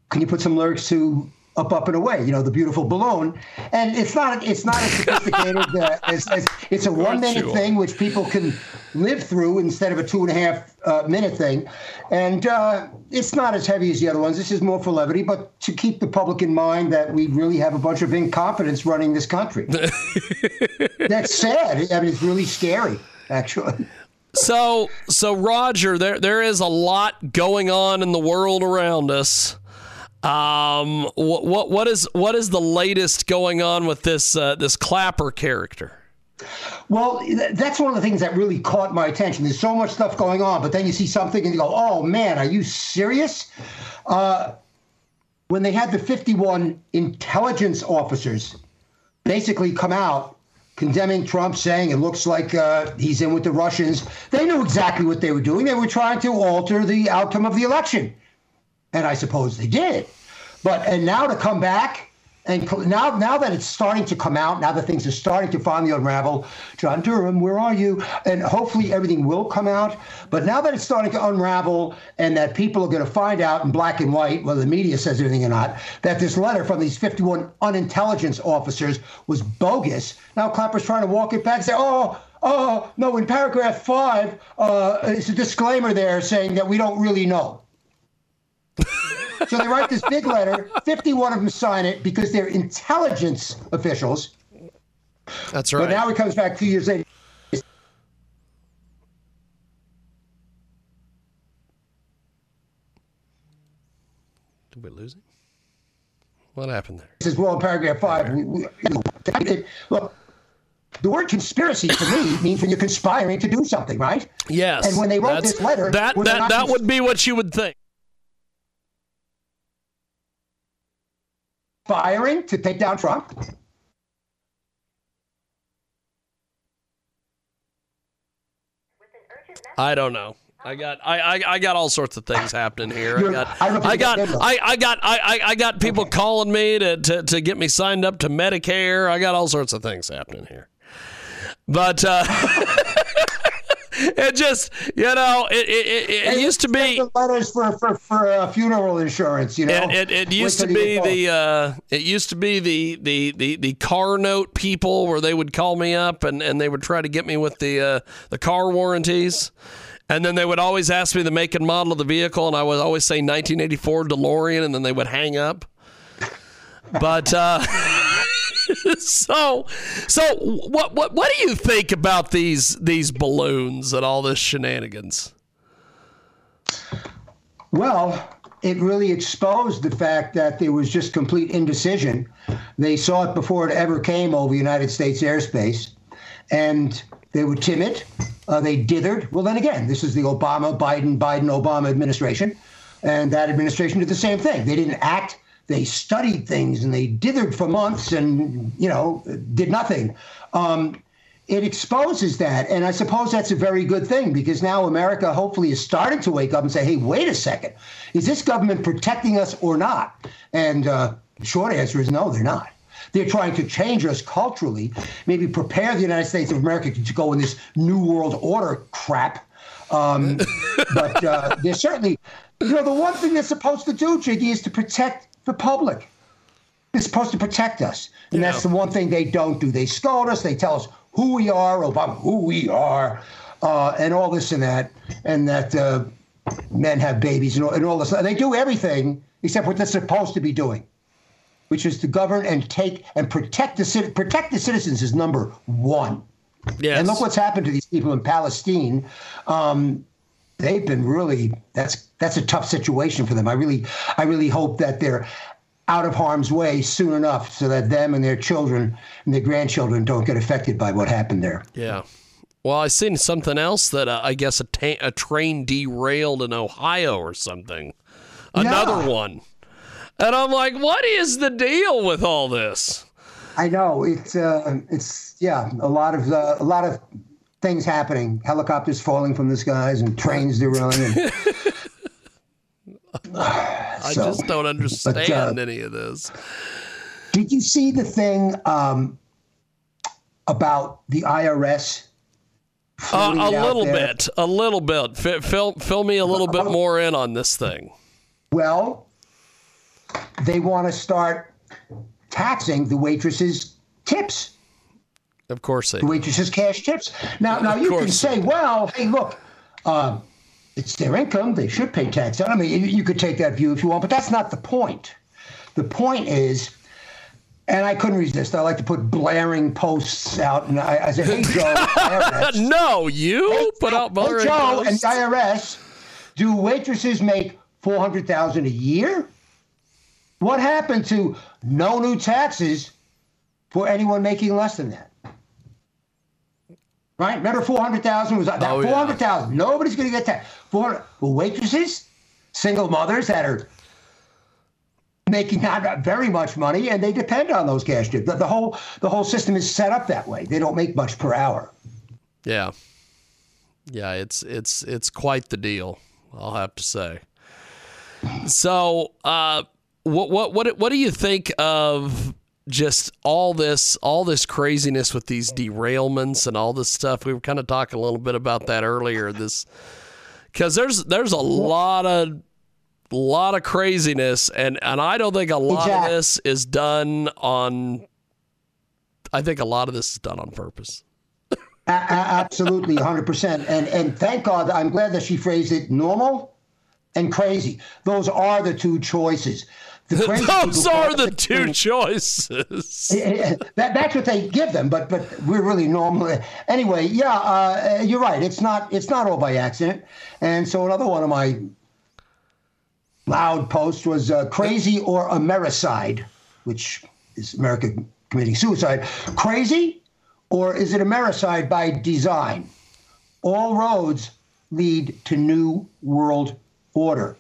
can you put some lyrics to up, up and away? You know, the beautiful balloon. And it's not it's not as sophisticated uh, as, as it's a one minute thing which people can live through instead of a two and a half uh, minute thing. And uh, it's not as heavy as the other ones. This is more for levity, but to keep the public in mind that we really have a bunch of incompetence running this country. That's sad. I mean, it's really scary, actually. So, so Roger, there there is a lot going on in the world around us. Um, what what what is what is the latest going on with this uh, this Clapper character? Well, that's one of the things that really caught my attention. There's so much stuff going on, but then you see something and you go, "Oh man, are you serious?" Uh, when they had the 51 intelligence officers basically come out condemning Trump, saying it looks like uh, he's in with the Russians, they knew exactly what they were doing. They were trying to alter the outcome of the election, and I suppose they did. But and now to come back and now now that it's starting to come out, now that things are starting to finally unravel, John Durham, where are you? And hopefully everything will come out. But now that it's starting to unravel and that people are going to find out in black and white, whether the media says anything or not, that this letter from these 51 unintelligence officers was bogus. Now Clapper's trying to walk it back and say, oh, oh, no, in paragraph five, uh, it's a disclaimer there saying that we don't really know. So they write this big letter. 51 of them sign it because they're intelligence officials. That's right. But now it comes back two years later. Did we lose him? What happened there? This is well, in paragraph five, we, we, it- look, the word conspiracy to me means when you're conspiring to do something, right? Yes. And when they wrote this letter, that that that would be what you would think. Conspiring to take down Trump? I don't know. I got I, I, I got all sorts of things happening here. I got I don't I think got that's it, though. I, I got I, I, got people calling me to, to, to get me signed up to Medicare. I got all sorts of things happening here. But uh, it just you know it it, it, it used to be letters for for, for uh, funeral insurance. You know, It, it, it used to be the uh, it used to be the, the, the, the car note people where they would call me up and, and they would try to get me with the uh, the car warranties, and then they would always ask me the make and model of the vehicle, and I would always say 1984 DeLorean, and then they would hang up. But uh, so so what what what do you think about these these balloons and all this shenanigans? Well, it really exposed the fact that there was just complete indecision. They saw it before it ever came over United States airspace, and they were timid. Uh, they dithered. Well, then again, this is the Obama, Biden, Biden, Obama administration, and that administration did the same thing. They didn't act. They studied things and they dithered for months and you know did nothing. Um, it exposes that. And I suppose that's a very good thing because now America hopefully is starting to wake up and say, hey, wait a second. Is this government protecting us or not? And uh, the short answer is no, they're not. They're trying to change us culturally, maybe prepare the United States of America to go in this new world order crap. Um, but uh, they're certainly, you know, the one thing they're supposed to do, Jiggy, is to protect the public. They're supposed to protect us. And that's the one thing they don't do. They scold us, they tell us who we are, Obama, who we are, uh, and all this and that, and that uh, men have babies and all, and all this. They do everything except what they're supposed to be doing, which is to govern and take and protect the protect the citizens is number one. Yes. And look what's happened to these people in Palestine. Um, they've been really that's that's a tough situation for them. I really I really hope that they're out of harm's way soon enough so that them and their children and their grandchildren don't get affected by what happened there. Yeah. Well, I seen something else that uh, I guess a, ta- a train derailed in Ohio or something. Another Yeah. one. And I'm like, what is the deal with all this? I know it's uh, it's yeah a lot of uh, a lot of things happening. Helicopters falling from the skies and trains derailing. And, I So, just don't understand uh, any of this. Did you see the thing um, about the IRS? Uh, a little there? bit, a little bit. F- fill, fill me a little bit more in on this thing. Well, they want to start taxing the waitresses' tips. Of course they. The waitresses' cash tips. Now, now you can say, well, hey, look, uh, it's their income; they should pay tax. I mean, you, you could take that view if you want, but that's not the point. The point is. And I couldn't resist. I like to put blaring posts out, and I, I said, "Hey Joe, IRS, no, you put out Hey, blaring Joe posts. and IRS, do waitresses make four hundred thousand a year? What happened to no new taxes for anyone making less than that? Right? Remember, four hundred thousand was that oh, four hundred thousand. yeah. Nobody's going to get that. Four waitresses, single mothers that are making not very much money, and they depend on those cash tips. The, the whole the whole system is set up that way. They don't make much per hour. Yeah. Yeah, it's it's it's quite the deal, I'll have to say. So, uh what what what what do you think of just all this all this craziness with these derailments and all this stuff? We were kind of talking a little bit about that earlier this cuz there's there's a lot of lot of craziness and and I don't think a lot of this is done on I think a lot of this is done on purpose. A- a- absolutely, 100%. And and thank God, I'm glad that she phrased it normal and crazy. Those are the two choices. Those are the two choices. that, that's what they give them, but but we're really normal. Anyway, yeah, uh, you're right. It's not it's not all by accident. And so another one of my loud posts was uh, crazy or Americide, which is America committing suicide. Crazy or is it Americide by design? All roads lead to new world order.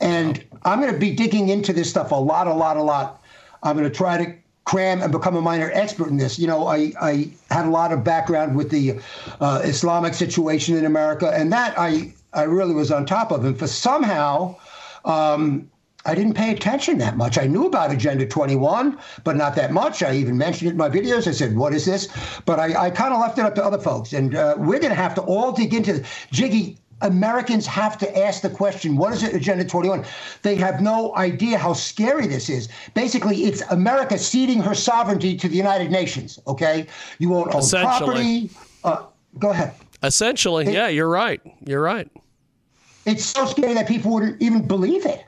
And I'm going to be digging into this stuff a lot, a lot, a lot. I'm going to try to cram and become a minor expert in this. You know, I, I had a lot of background with the uh, Islamic situation in America, and that I, I really was on top of. And for somehow, um, I didn't pay attention that much. I knew about Agenda 21, but not that much. I even mentioned it in my videos. I said, What is this? But I, I kind of left it up to other folks. And uh, we're going to have to all dig into this. Jiggy, Americans have to ask the question what is it, Agenda 21? They have no idea how scary this is. Basically, it's America ceding her sovereignty to the United Nations, okay? You won't own property. Uh, go ahead. Essentially, yeah, you're right. You're right. It's so scary that people wouldn't even believe it.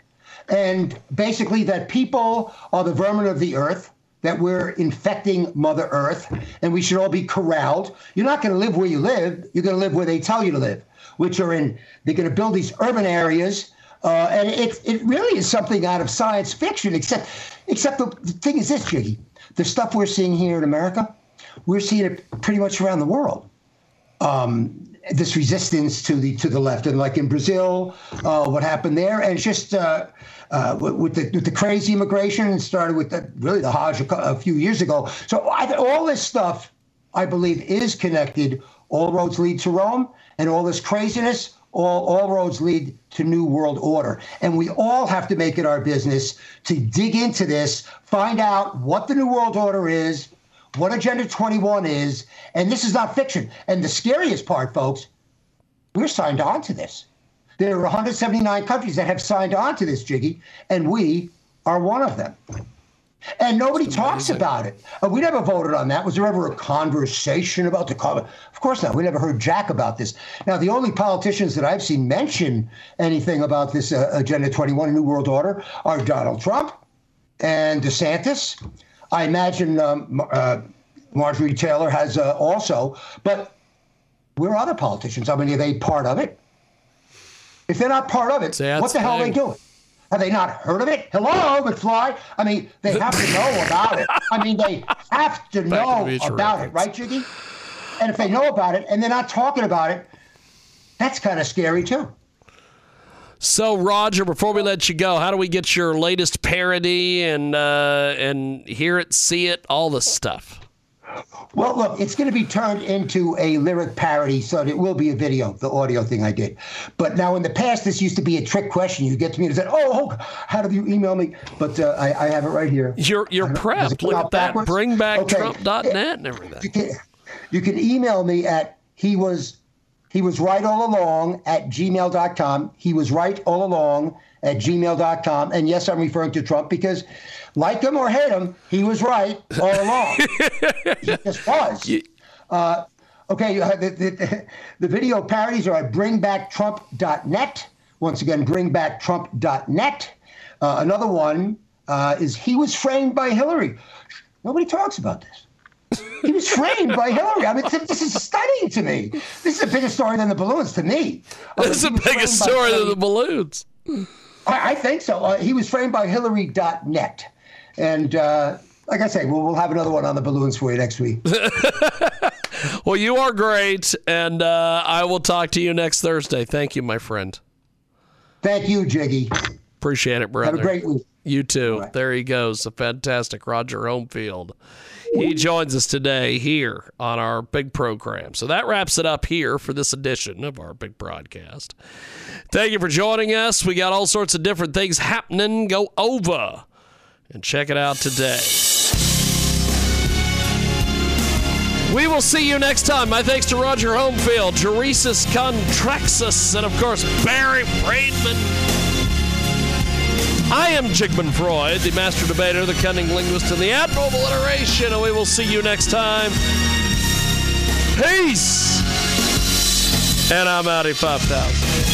And basically, that people are the vermin of the earth, that we're infecting Mother Earth, and we should all be corralled. You're not going to live where you live, you're going to live where they tell you to live, which are in, they're going to build these urban areas. Uh, and it, it really is something out of science fiction, except, except the, the thing is this, Jiggy. The stuff we're seeing here in America, we're seeing it pretty much around the world um, this resistance to the to the left, and like in Brazil, uh, what happened there, and just uh, uh, with, the with the crazy immigration, it started with the, really the Hajj a, a few years ago. So I, all this stuff, I believe, is connected. All roads lead to Rome, and all this craziness. All, all roads lead to new world order. And we all have to make it our business to dig into this, find out what the new world order is, what Agenda 21 is, and this is not fiction. And the scariest part, folks, we're signed on to this. There are 179 countries that have signed on to this, Jiggy, and we are one of them. And nobody talks about it. Uh, we never voted on that. Was there ever a conversation about the comment? Of course not. We never heard Jack about this. Now, the only politicians that I've seen mention anything about this uh, Agenda 21 New World Order are Donald Trump and DeSantis. I imagine um, uh, Marjorie Taylor has uh, also. But where are other politicians? I mean, are they part of it? If they're not part of it, what the hell are they doing? Have they not heard of it? Hello, McFly. I mean, they have to know about it. I mean, they have to know to about it, right, Jiggy? And if they know about it and they're not talking about it, that's kind of scary too. So, Roger, before we let you go, how do we get your latest parody and uh, and hear it, see it, all the stuff? Well, look, it's going to be turned into a lyric parody, so it will be a video, the audio thing I did. But now, in the past, this used to be a trick question. You get to me and say, "Oh, how do you email me?" But uh, I, I, have it right here. You're you're prepped. Look at that. Bringbacktrump.net okay. and everything. You can, you can email me at he was he was right all along at gmail.com. He was right all along at gmail.com. And yes, I'm referring to Trump because, like him or hate him, he was right all along. he just was. Uh, okay, uh, the, the, the, video parodies are at bringbacktrump.net. Once again, bringbacktrump.net. Uh, another one uh, is He Was Framed by Hillary. Nobody talks about this. He was framed by Hillary. I mean, this is stunning to me. This is a bigger story than the balloons to me. This is a bigger story than the balloons. I, I think so. Uh, he was framed by Hillary.net. And uh, like I say, we'll, we'll have another one on the balloons for you next week. well, you are great. And uh, I will talk to you next Thursday. Thank you, my friend. Thank you, Jiggy. Appreciate it, brother. Have a great week. You too. Right. There he goes, a fantastic Roger Homefield. He joins us today here on our big program. So that wraps it up here for this edition of our big broadcast. Thank you for joining us. We got all sorts of different things happening. Go over and check it out today. We will see you next time. My thanks to Roger Homefield, Jeresis Contaxis, and of course Barry Friedman. I am Jigman Freud, the master debater, the cunning linguist, and the admirable iteration, and we will see you next time. Peace! And I'm out of 5000.